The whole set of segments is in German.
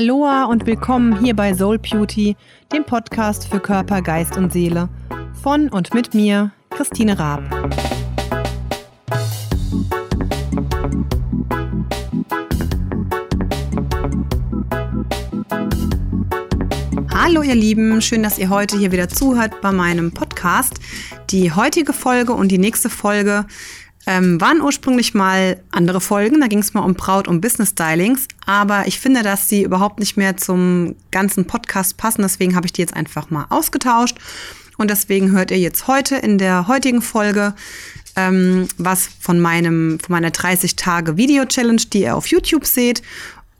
Aloha und willkommen hier bei Soul Beauty, dem Podcast für Körper, Geist und Seele. Von und mit mir, Christine Raab. Hallo ihr Lieben, schön, dass ihr heute hier wieder zuhört bei meinem Podcast. Die heutige Folge und die nächste Folge ähm, waren ursprünglich mal andere Folgen, da ging es mal um Braut- und Business-Stylings, aber ich finde, dass sie überhaupt nicht mehr zum ganzen Podcast passen, deswegen habe ich die jetzt einfach mal ausgetauscht. Und deswegen hört ihr jetzt heute in der heutigen Folge ähm, was von meinem von meiner 30 Tage Video Challenge, die ihr auf YouTube seht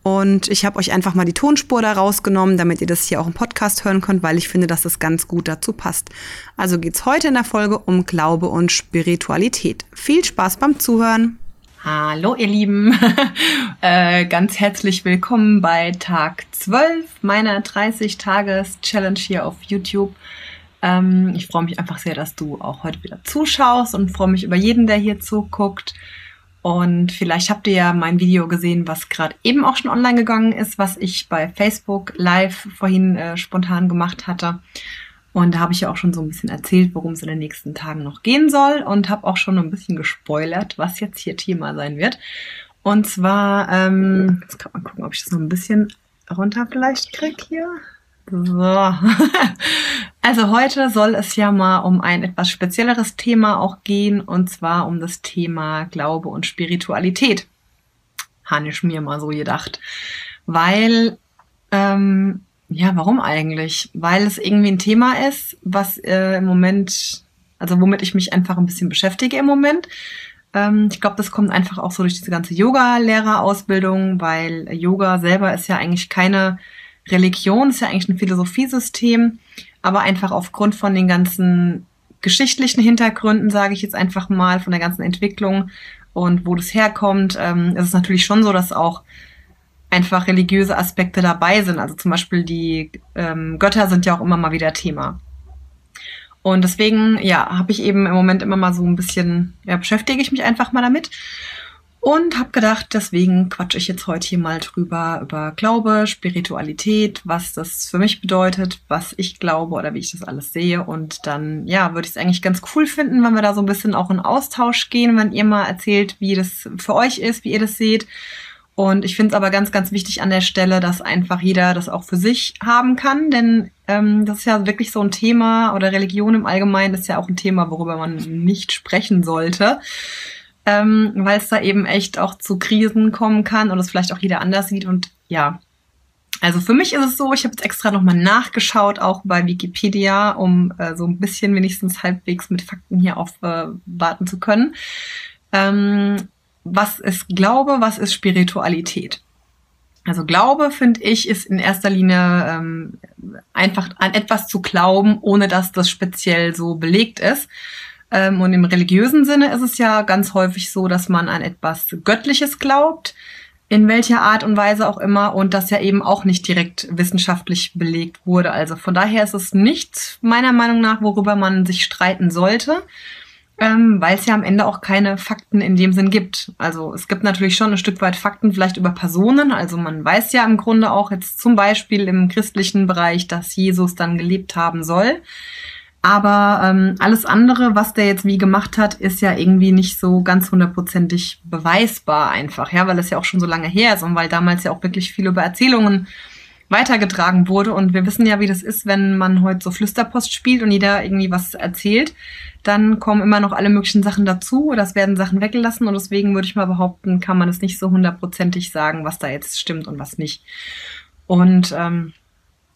und ich habe euch einfach mal die Tonspur da rausgenommen, damit ihr das hier auch im Podcast hören könnt, weil ich finde, dass das ganz gut dazu passt. Also geht's heute in der Folge um Glaube und Spiritualität. Viel Spaß beim Zuhören. Hallo ihr Lieben, äh, ganz herzlich willkommen bei Tag 12 meiner 30-Tages-Challenge hier auf YouTube. Ähm, ich freue mich einfach sehr, dass du auch heute wieder zuschaust und freue mich über jeden, der hier zuguckt. Und vielleicht habt ihr ja mein Video gesehen, was gerade eben auch schon online gegangen ist, was ich bei Facebook live vorhin äh, spontan gemacht hatte. Und da habe ich ja auch schon so ein bisschen erzählt, worum es in den nächsten Tagen noch gehen soll und habe auch schon ein bisschen gespoilert, was jetzt hier Thema sein wird. Und zwar, ähm, jetzt kann man gucken, ob ich das noch ein bisschen runter vielleicht krieg hier. So. Also heute soll es ja mal um ein etwas spezielleres Thema auch gehen, und zwar um das Thema Glaube und Spiritualität. Habe ich mir mal so gedacht. Weil, ähm, ja, warum eigentlich? Weil es irgendwie ein Thema ist, was äh, im Moment, also womit ich mich einfach ein bisschen beschäftige im Moment. Ähm, ich glaube, das kommt einfach auch so durch diese ganze Yoga-Lehrerausbildung, weil Yoga selber ist ja eigentlich keine Religion, ist ja eigentlich ein Philosophiesystem, aber einfach aufgrund von den ganzen geschichtlichen Hintergründen, sage ich jetzt einfach mal, von der ganzen Entwicklung und wo das herkommt, ähm, ist es natürlich schon so, dass auch einfach religiöse Aspekte dabei sind. Also zum Beispiel die ähm, Götter sind ja auch immer mal wieder Thema. Und deswegen, ja, habe ich eben im Moment immer mal so ein bisschen, ja, beschäftige ich mich einfach mal damit. Und habe gedacht, deswegen quatsche ich jetzt heute hier mal drüber, über Glaube, Spiritualität, was das für mich bedeutet, was ich glaube oder wie ich das alles sehe. Und dann, ja, würde ich es eigentlich ganz cool finden, wenn wir da so ein bisschen auch in Austausch gehen, wenn ihr mal erzählt, wie das für euch ist, wie ihr das seht. Und ich finde es aber ganz, ganz wichtig an der Stelle, dass einfach jeder das auch für sich haben kann, denn ähm, das ist ja wirklich so ein Thema oder Religion im Allgemeinen ist ja auch ein Thema, worüber man nicht sprechen sollte ähm, weil es da eben echt auch zu Krisen kommen kann und es vielleicht auch jeder anders sieht. Und ja, also für mich ist es so, ich habe jetzt extra nochmal nachgeschaut, auch bei Wikipedia, um äh, so ein bisschen wenigstens halbwegs mit Fakten hier aufwarten äh, zu können. Ähm, was ist Glaube, was ist Spiritualität? Also Glaube, finde ich, ist in erster Linie ähm, einfach an etwas zu glauben, ohne dass das speziell so belegt ist. Ähm, und im religiösen Sinne ist es ja ganz häufig so, dass man an etwas Göttliches glaubt, in welcher Art und Weise auch immer, und das ja eben auch nicht direkt wissenschaftlich belegt wurde. Also von daher ist es nichts, meiner Meinung nach, worüber man sich streiten sollte. Ähm, weil es ja am Ende auch keine Fakten in dem Sinn gibt. Also es gibt natürlich schon ein Stück weit Fakten vielleicht über Personen. Also man weiß ja im Grunde auch jetzt zum Beispiel im christlichen Bereich, dass Jesus dann gelebt haben soll. Aber ähm, alles andere, was der jetzt wie gemacht hat, ist ja irgendwie nicht so ganz hundertprozentig beweisbar einfach, ja, weil es ja auch schon so lange her ist und weil damals ja auch wirklich viel über Erzählungen weitergetragen wurde. Und wir wissen ja, wie das ist, wenn man heute so Flüsterpost spielt und jeder irgendwie was erzählt, dann kommen immer noch alle möglichen Sachen dazu oder es werden Sachen weggelassen. Und deswegen würde ich mal behaupten, kann man es nicht so hundertprozentig sagen, was da jetzt stimmt und was nicht. Und ähm,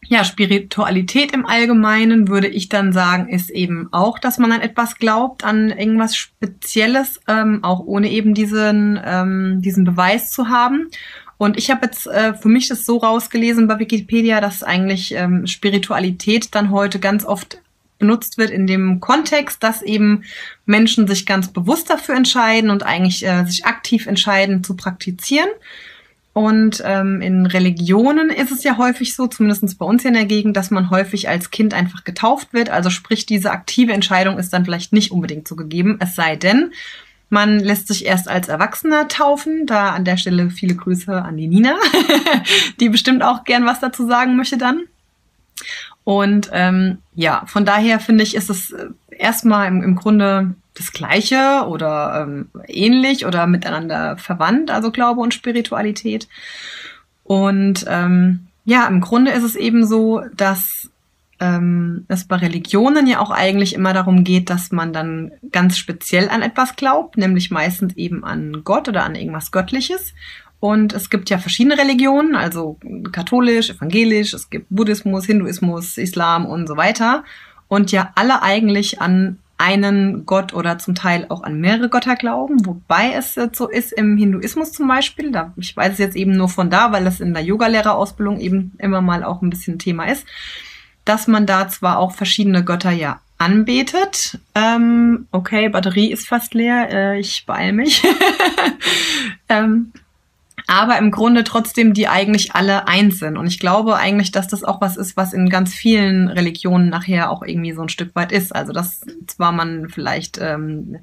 ja, Spiritualität im Allgemeinen würde ich dann sagen, ist eben auch, dass man an etwas glaubt, an irgendwas Spezielles, ähm, auch ohne eben diesen, ähm, diesen Beweis zu haben. Und ich habe jetzt äh, für mich das so rausgelesen bei Wikipedia, dass eigentlich ähm, Spiritualität dann heute ganz oft benutzt wird in dem Kontext, dass eben Menschen sich ganz bewusst dafür entscheiden und eigentlich äh, sich aktiv entscheiden zu praktizieren. Und ähm, in Religionen ist es ja häufig so, zumindest bei uns hier in der Gegend, dass man häufig als Kind einfach getauft wird. Also sprich, diese aktive Entscheidung ist dann vielleicht nicht unbedingt so gegeben. Es sei denn, Man lässt sich erst als Erwachsener taufen. Da an der Stelle viele Grüße an die Nina, die bestimmt auch gern was dazu sagen möchte dann. Und ähm, ja, von daher finde ich, ist es äh, erstmal im, im Grunde das Gleiche oder ähm, ähnlich oder miteinander verwandt, also Glaube und Spiritualität. Und ähm, ja, im Grunde ist es eben so, dass ähm, es bei Religionen ja auch eigentlich immer darum geht, dass man dann ganz speziell an etwas glaubt, nämlich meistens eben an Gott oder an irgendwas Göttliches. Und es gibt ja verschiedene Religionen, also katholisch, evangelisch, es gibt Buddhismus, Hinduismus, Islam und so weiter. Und ja alle eigentlich an einen Gott oder zum Teil auch an mehrere Götter glauben, wobei es so ist im Hinduismus zum Beispiel. Da, ich weiß es jetzt eben nur von da, weil das in der Yogalehrerausbildung eben immer mal auch ein bisschen Thema ist, dass man da zwar auch verschiedene Götter ja anbetet. Ähm, okay, Batterie ist fast leer, äh, ich beeil mich. ähm, aber im Grunde trotzdem die eigentlich alle eins sind. Und ich glaube eigentlich, dass das auch was ist, was in ganz vielen Religionen nachher auch irgendwie so ein Stück weit ist. Also dass zwar man vielleicht ähm,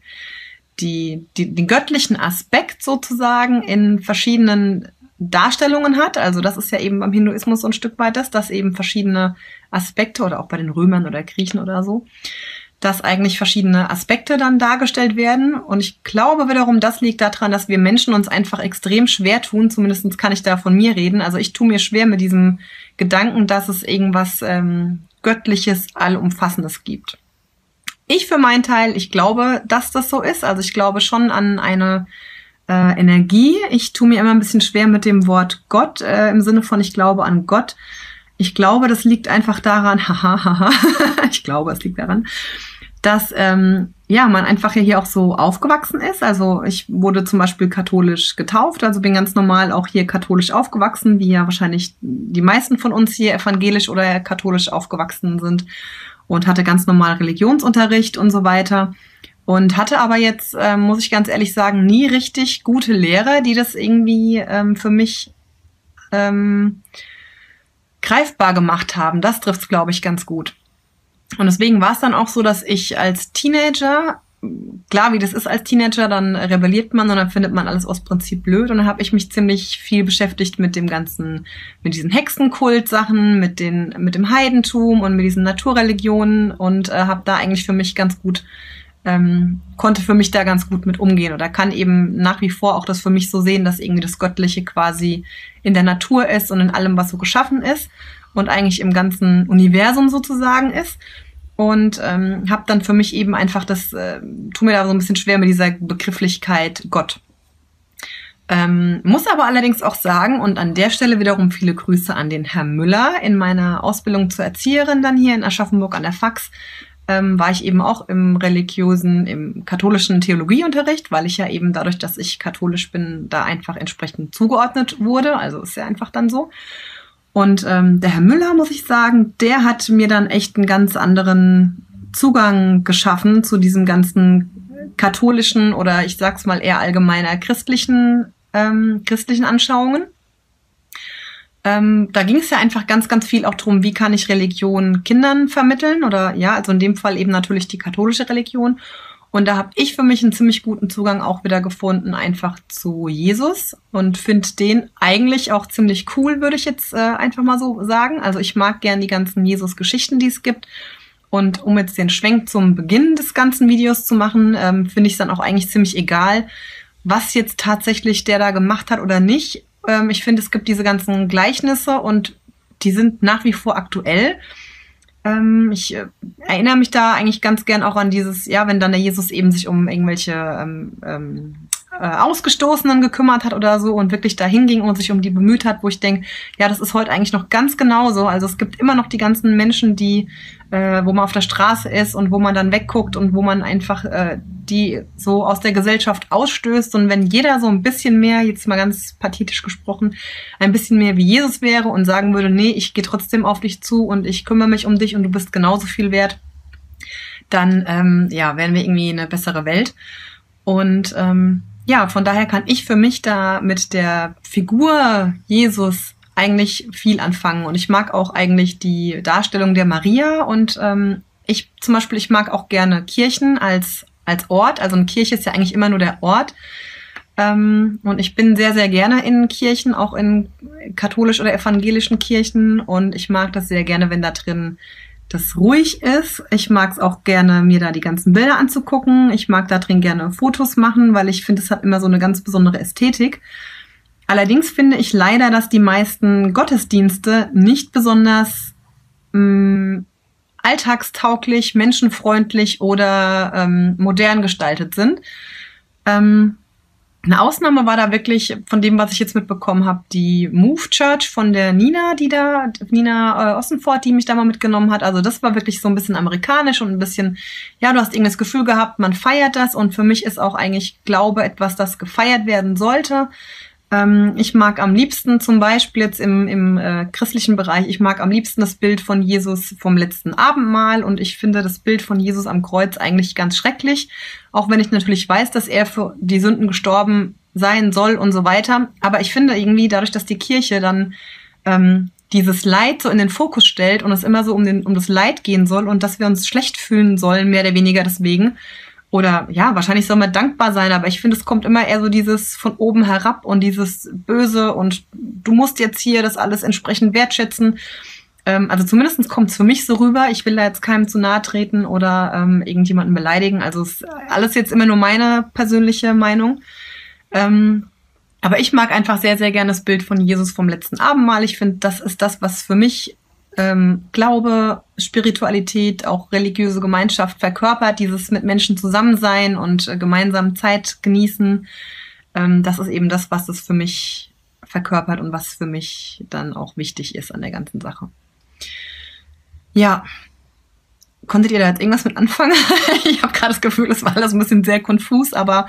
die, die, den göttlichen Aspekt sozusagen in verschiedenen Darstellungen hat. Also das ist ja eben beim Hinduismus so ein Stück weit das, dass eben verschiedene Aspekte oder auch bei den Römern oder Griechen oder so, dass eigentlich verschiedene Aspekte dann dargestellt werden. Und ich glaube wiederum, das liegt daran, dass wir Menschen uns einfach extrem schwer tun. Zumindest kann ich da von mir reden. Also ich tue mir schwer mit diesem Gedanken, dass es irgendwas ähm, Göttliches, Allumfassendes gibt. Ich für meinen Teil, ich glaube, dass das so ist. Also ich glaube schon an eine äh, Energie. Ich tue mir immer ein bisschen schwer mit dem Wort Gott äh, im Sinne von ich glaube an Gott. Ich glaube, das liegt einfach daran, haha, haha, ich glaube, es liegt daran, dass ähm, ja man einfach ja hier auch so aufgewachsen ist. Also ich wurde zum Beispiel katholisch getauft, also bin ganz normal auch hier katholisch aufgewachsen, wie ja wahrscheinlich die meisten von uns hier evangelisch oder katholisch aufgewachsen sind und hatte ganz normal Religionsunterricht und so weiter. Und hatte aber jetzt, äh, muss ich ganz ehrlich sagen, nie richtig gute Lehrer, die das irgendwie ähm, für mich ähm, greifbar gemacht haben. Das trifft es, glaube ich, ganz gut. Und deswegen war es dann auch so, dass ich als Teenager, klar, wie das ist als Teenager, dann rebelliert man und dann findet man alles aus Prinzip blöd. Und dann habe ich mich ziemlich viel beschäftigt mit dem ganzen, mit diesen Hexenkult-Sachen, mit den, mit dem Heidentum und mit diesen Naturreligionen und äh, habe da eigentlich für mich ganz gut ähm, konnte für mich da ganz gut mit umgehen oder kann eben nach wie vor auch das für mich so sehen, dass irgendwie das Göttliche quasi in der Natur ist und in allem, was so geschaffen ist und eigentlich im ganzen Universum sozusagen ist. Und ähm, habe dann für mich eben einfach das, äh, tu mir da so ein bisschen schwer mit dieser Begrifflichkeit Gott. Ähm, muss aber allerdings auch sagen, und an der Stelle wiederum viele Grüße an den Herr Müller in meiner Ausbildung zur Erzieherin dann hier in Aschaffenburg an der Fax, ähm, war ich eben auch im religiösen, im katholischen Theologieunterricht, weil ich ja eben dadurch, dass ich katholisch bin, da einfach entsprechend zugeordnet wurde. Also ist ja einfach dann so. Und ähm, der Herr Müller, muss ich sagen, der hat mir dann echt einen ganz anderen Zugang geschaffen zu diesem ganzen katholischen oder ich sag's mal eher allgemeiner christlichen, ähm, christlichen Anschauungen. Ähm, da ging es ja einfach ganz, ganz viel auch drum, wie kann ich Religion Kindern vermitteln oder ja, also in dem Fall eben natürlich die katholische Religion. Und da habe ich für mich einen ziemlich guten Zugang auch wieder gefunden, einfach zu Jesus und finde den eigentlich auch ziemlich cool, würde ich jetzt äh, einfach mal so sagen. Also ich mag gern die ganzen Jesus-Geschichten, die es gibt. Und um jetzt den Schwenk zum Beginn des ganzen Videos zu machen, ähm, finde ich es dann auch eigentlich ziemlich egal, was jetzt tatsächlich der da gemacht hat oder nicht. Ähm, ich finde, es gibt diese ganzen Gleichnisse und die sind nach wie vor aktuell. Ähm, ich äh, erinnere mich da eigentlich ganz gern auch an dieses, ja, wenn dann der Jesus eben sich um irgendwelche ähm, ähm, äh, Ausgestoßenen gekümmert hat oder so und wirklich dahin ging und sich um die bemüht hat, wo ich denke, ja, das ist heute eigentlich noch ganz genauso. Also es gibt immer noch die ganzen Menschen, die, äh, wo man auf der Straße ist und wo man dann wegguckt und wo man einfach äh, die so aus der Gesellschaft ausstößt. Und wenn jeder so ein bisschen mehr, jetzt mal ganz pathetisch gesprochen, ein bisschen mehr wie Jesus wäre und sagen würde, nee, ich gehe trotzdem auf dich zu und ich kümmere mich um dich und du bist genauso viel wert, dann ähm, ja, wären wir irgendwie eine bessere Welt. Und ähm, ja, von daher kann ich für mich da mit der Figur Jesus eigentlich viel anfangen. Und ich mag auch eigentlich die Darstellung der Maria und ähm, ich zum Beispiel, ich mag auch gerne Kirchen als als Ort. Also eine Kirche ist ja eigentlich immer nur der Ort. Ähm, und ich bin sehr, sehr gerne in Kirchen, auch in katholisch oder evangelischen Kirchen. Und ich mag das sehr gerne, wenn da drin das ruhig ist. Ich mag es auch gerne, mir da die ganzen Bilder anzugucken. Ich mag da drin gerne Fotos machen, weil ich finde, es hat immer so eine ganz besondere Ästhetik. Allerdings finde ich leider, dass die meisten Gottesdienste nicht besonders mh, mm, alltagstauglich, menschenfreundlich oder ähm, modern gestaltet sind. Ähm, eine Ausnahme war da wirklich von dem, was ich jetzt mitbekommen habe, die Move Church von der Nina, die da, Nina äh, Ossenfort, die mich da mal mitgenommen hat. Also das war wirklich so ein bisschen amerikanisch und ein bisschen, ja, du hast irgendwie das Gefühl gehabt, man feiert das und für mich ist auch eigentlich Glaube etwas, das gefeiert werden sollte. Ähm, ich mag am liebsten zum Beispiel jetzt im, im äh, christlichen Bereich, ich mag am liebsten das Bild von Jesus vom letzten Abendmahl und ich finde das Bild von Jesus am Kreuz eigentlich ganz schrecklich, auch wenn ich natürlich weiß, dass er für die Sünden gestorben sein soll und so weiter. Aber ich finde irgendwie dadurch, dass die Kirche dann ähm, dieses Leid so in den Fokus stellt und es immer so um, den, um das Leid gehen soll und dass wir uns schlecht fühlen sollen, mehr oder weniger deswegen, oder ja, wahrscheinlich soll man dankbar sein, aber ich finde, es kommt immer eher so dieses von oben herab und dieses Böse und du musst jetzt hier das alles entsprechend wertschätzen. Ähm, also zumindest kommt es für mich so rüber. Ich will da jetzt keinem zu nahe treten oder ähm, irgendjemanden beleidigen. Also ist alles jetzt immer nur meine persönliche Meinung. Ähm, aber ich mag einfach sehr, sehr gerne das Bild von Jesus vom letzten Abendmahl. Ich finde, das ist das, was für mich ähm, Glaube, Spiritualität, auch religiöse Gemeinschaft verkörpert, dieses mit Menschen zusammen sein und äh, gemeinsam Zeit genießen. Ähm, das ist eben das, was es für mich verkörpert und was für mich dann auch wichtig ist an der ganzen Sache. Ja, Konntet ihr da jetzt irgendwas mit anfangen? ich habe gerade das Gefühl, es war alles ein bisschen sehr konfus, aber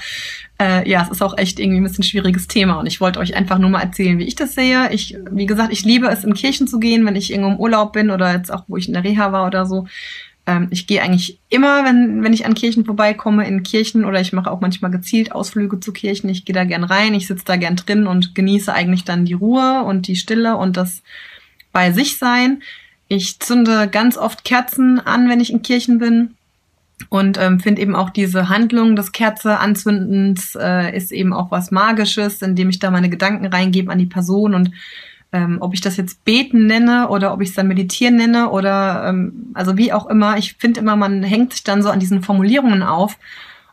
äh, ja, es ist auch echt irgendwie ein bisschen schwieriges Thema und ich wollte euch einfach nur mal erzählen, wie ich das sehe. Ich, wie gesagt, ich liebe es, in Kirchen zu gehen, wenn ich irgendwo im Urlaub bin oder jetzt auch, wo ich in der Reha war oder so. Ähm, ich gehe eigentlich immer, wenn, wenn ich an Kirchen vorbeikomme, in Kirchen oder ich mache auch manchmal gezielt Ausflüge zu Kirchen. Ich gehe da gern rein, ich sitze da gern drin und genieße eigentlich dann die Ruhe und die Stille und das bei sich sein. Ich zünde ganz oft Kerzen an, wenn ich in Kirchen bin. Und ähm, finde eben auch diese Handlung des Kerze anzündens äh, ist eben auch was Magisches, indem ich da meine Gedanken reingebe an die Person und ähm, ob ich das jetzt beten nenne oder ob ich es dann meditieren nenne oder ähm, also wie auch immer. Ich finde immer, man hängt sich dann so an diesen Formulierungen auf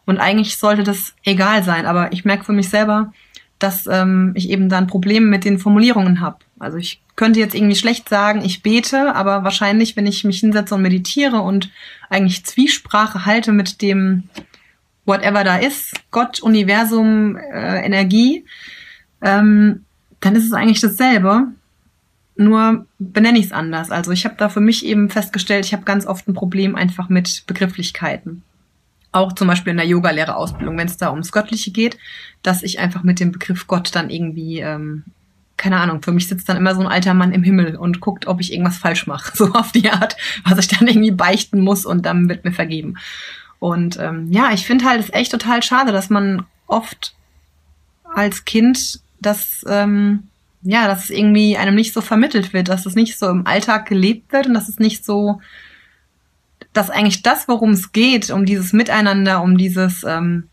und eigentlich sollte das egal sein. Aber ich merke für mich selber, dass ähm, ich eben dann Probleme mit den Formulierungen habe. Also ich könnte jetzt irgendwie schlecht sagen, ich bete, aber wahrscheinlich, wenn ich mich hinsetze und meditiere und eigentlich Zwiesprache halte mit dem whatever da ist, Gott, Universum, äh, Energie, ähm, dann ist es eigentlich dasselbe. Nur benenne ich es anders. Also ich habe da für mich eben festgestellt, ich habe ganz oft ein Problem einfach mit Begrifflichkeiten auch zum Beispiel in der Yoga-Lehrerausbildung, wenn es da ums Göttliche geht, dass ich einfach mit dem Begriff Gott dann irgendwie, ähm, keine Ahnung, für mich sitzt dann immer so ein alter Mann im Himmel und guckt, ob ich irgendwas falsch mache, so auf die Art, was ich dann irgendwie beichten muss und dann wird mir vergeben. Und ähm, ja, ich finde halt es echt total schade, dass man oft als Kind das, ähm, ja, dass es irgendwie einem nicht so vermittelt wird, dass es nicht so im Alltag gelebt wird und dass es nicht so dass eigentlich das, worum es geht, um dieses Miteinander, um dieses ähm,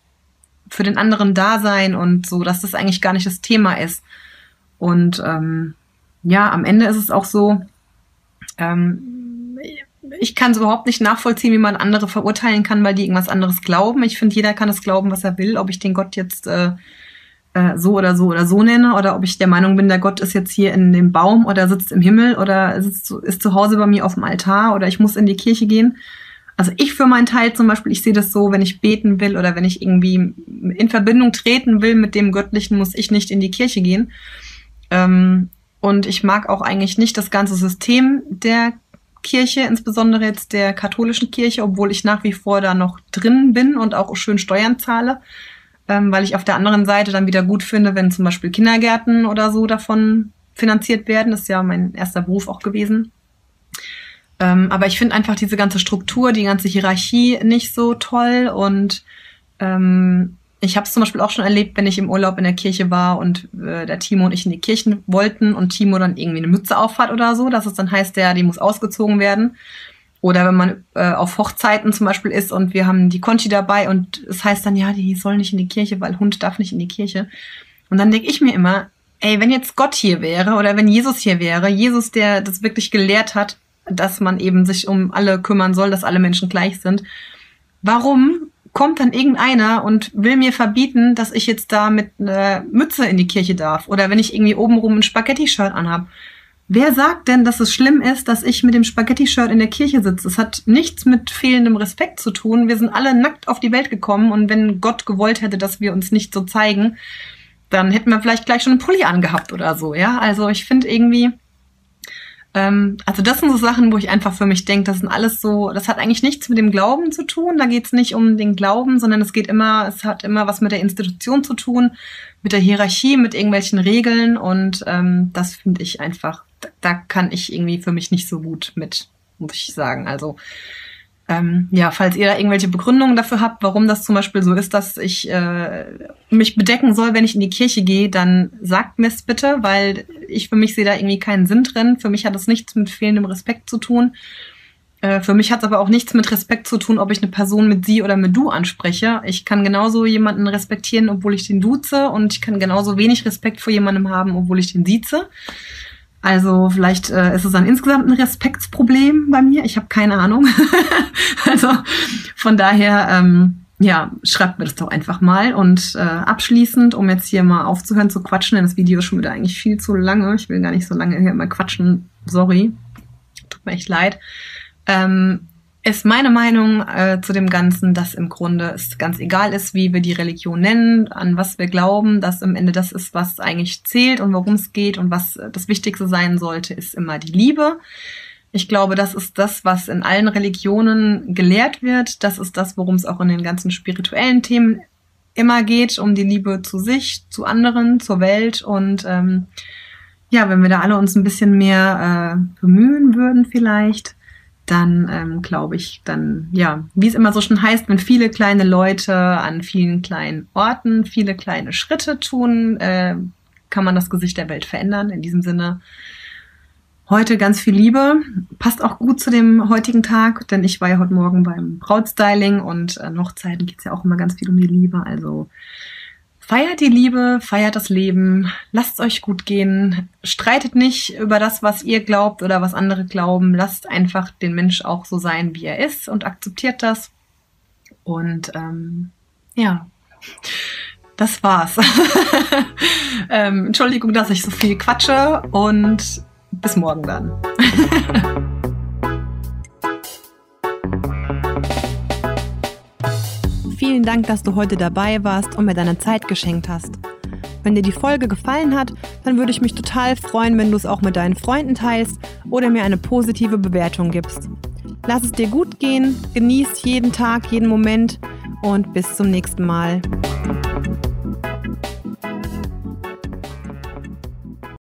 für den anderen Dasein und so, dass das eigentlich gar nicht das Thema ist. Und ähm, ja, am Ende ist es auch so, ähm, ich kann es überhaupt nicht nachvollziehen, wie man andere verurteilen kann, weil die irgendwas anderes glauben. Ich finde, jeder kann es glauben, was er will, ob ich den Gott jetzt äh, äh, so oder so oder so nenne oder ob ich der Meinung bin, der Gott ist jetzt hier in dem Baum oder sitzt im Himmel oder sitzt, ist zu Hause bei mir auf dem Altar oder ich muss in die Kirche gehen. Also ich für meinen Teil zum Beispiel, ich sehe das so, wenn ich beten will oder wenn ich irgendwie in Verbindung treten will mit dem Göttlichen, muss ich nicht in die Kirche gehen. Ähm, und ich mag auch eigentlich nicht das ganze System der Kirche, insbesondere jetzt der katholischen Kirche, obwohl ich nach wie vor da noch drin bin und auch schön Steuern zahle ähm, weil ich auf der anderen Seite dann wieder gut finde, wenn zum Beispiel Kindergärten oder so davon finanziert werden. Das ist ja mein erster Beruf auch gewesen. Ähm, aber ich finde einfach diese ganze Struktur, die ganze Hierarchie nicht so toll und ähm, ich habe es zum Beispiel auch schon erlebt, wenn ich im Urlaub in der Kirche war und äh, der Timo und ich in die Kirchen wollten und Timo dann irgendwie eine Mütze aufhat oder so, dass es dann heißt, der, die muss ausgezogen werden. Oder wenn man äh, auf Hochzeiten zum Beispiel ist und wir haben die Conchi dabei und es heißt dann, ja, die soll nicht in die Kirche, weil Hund darf nicht in die Kirche. Und dann denke ich mir immer, ey, wenn jetzt Gott hier wäre oder wenn Jesus hier wäre, Jesus, der das wirklich gelehrt hat, dass man eben sich um alle kümmern soll, dass alle Menschen gleich sind, warum kommt dann irgendeiner und will mir verbieten, dass ich jetzt da mit einer Mütze in die Kirche darf oder wenn ich irgendwie obenrum ein Spaghetti-Shirt anhab? Wer sagt denn, dass es schlimm ist, dass ich mit dem Spaghetti-Shirt in der Kirche sitze? Es hat nichts mit fehlendem Respekt zu tun. Wir sind alle nackt auf die Welt gekommen und wenn Gott gewollt hätte, dass wir uns nicht so zeigen, dann hätten wir vielleicht gleich schon einen Pulli angehabt oder so, ja? Also ich finde irgendwie, ähm, also das sind so Sachen, wo ich einfach für mich denke, das sind alles so, das hat eigentlich nichts mit dem Glauben zu tun. Da geht es nicht um den Glauben, sondern es geht immer, es hat immer was mit der Institution zu tun, mit der Hierarchie, mit irgendwelchen Regeln und ähm, das finde ich einfach da kann ich irgendwie für mich nicht so gut mit, muss ich sagen. Also ähm, ja, falls ihr da irgendwelche Begründungen dafür habt, warum das zum Beispiel so ist, dass ich äh, mich bedecken soll, wenn ich in die Kirche gehe, dann sagt mir es bitte, weil ich für mich sehe da irgendwie keinen Sinn drin. Für mich hat das nichts mit fehlendem Respekt zu tun. Äh, für mich hat es aber auch nichts mit Respekt zu tun, ob ich eine Person mit sie oder mit du anspreche. Ich kann genauso jemanden respektieren, obwohl ich den duze und ich kann genauso wenig Respekt vor jemandem haben, obwohl ich den sieze. Also vielleicht äh, ist es dann insgesamt ein Respektsproblem bei mir. Ich habe keine Ahnung. also von daher, ähm, ja, schreibt mir das doch einfach mal. Und äh, abschließend, um jetzt hier mal aufzuhören zu quatschen, denn das Video ist schon wieder eigentlich viel zu lange. Ich will gar nicht so lange hier mal quatschen. Sorry. Tut mir echt leid. Ähm, ist meine Meinung äh, zu dem Ganzen, dass im Grunde es ganz egal ist, wie wir die Religion nennen, an was wir glauben, dass im Ende das ist, was eigentlich zählt und worum es geht und was das Wichtigste sein sollte, ist immer die Liebe. Ich glaube, das ist das, was in allen Religionen gelehrt wird. Das ist das, worum es auch in den ganzen spirituellen Themen immer geht, um die Liebe zu sich, zu anderen, zur Welt. Und ähm, ja, wenn wir da alle uns ein bisschen mehr äh, bemühen würden vielleicht, dann ähm, glaube ich, dann, ja, wie es immer so schon heißt, wenn viele kleine Leute an vielen kleinen Orten viele kleine Schritte tun, äh, kann man das Gesicht der Welt verändern. In diesem Sinne, heute ganz viel Liebe. Passt auch gut zu dem heutigen Tag, denn ich war ja heute Morgen beim Brautstyling und an Hochzeiten geht es ja auch immer ganz viel um die Liebe. Also Feiert die Liebe, feiert das Leben, lasst euch gut gehen, streitet nicht über das, was ihr glaubt oder was andere glauben, lasst einfach den Mensch auch so sein, wie er ist und akzeptiert das. Und ähm, ja, das war's. ähm, Entschuldigung, dass ich so viel quatsche und bis morgen dann. Vielen Dank, dass du heute dabei warst und mir deine Zeit geschenkt hast. Wenn dir die Folge gefallen hat, dann würde ich mich total freuen, wenn du es auch mit deinen Freunden teilst oder mir eine positive Bewertung gibst. Lass es dir gut gehen, genieß jeden Tag, jeden Moment und bis zum nächsten Mal.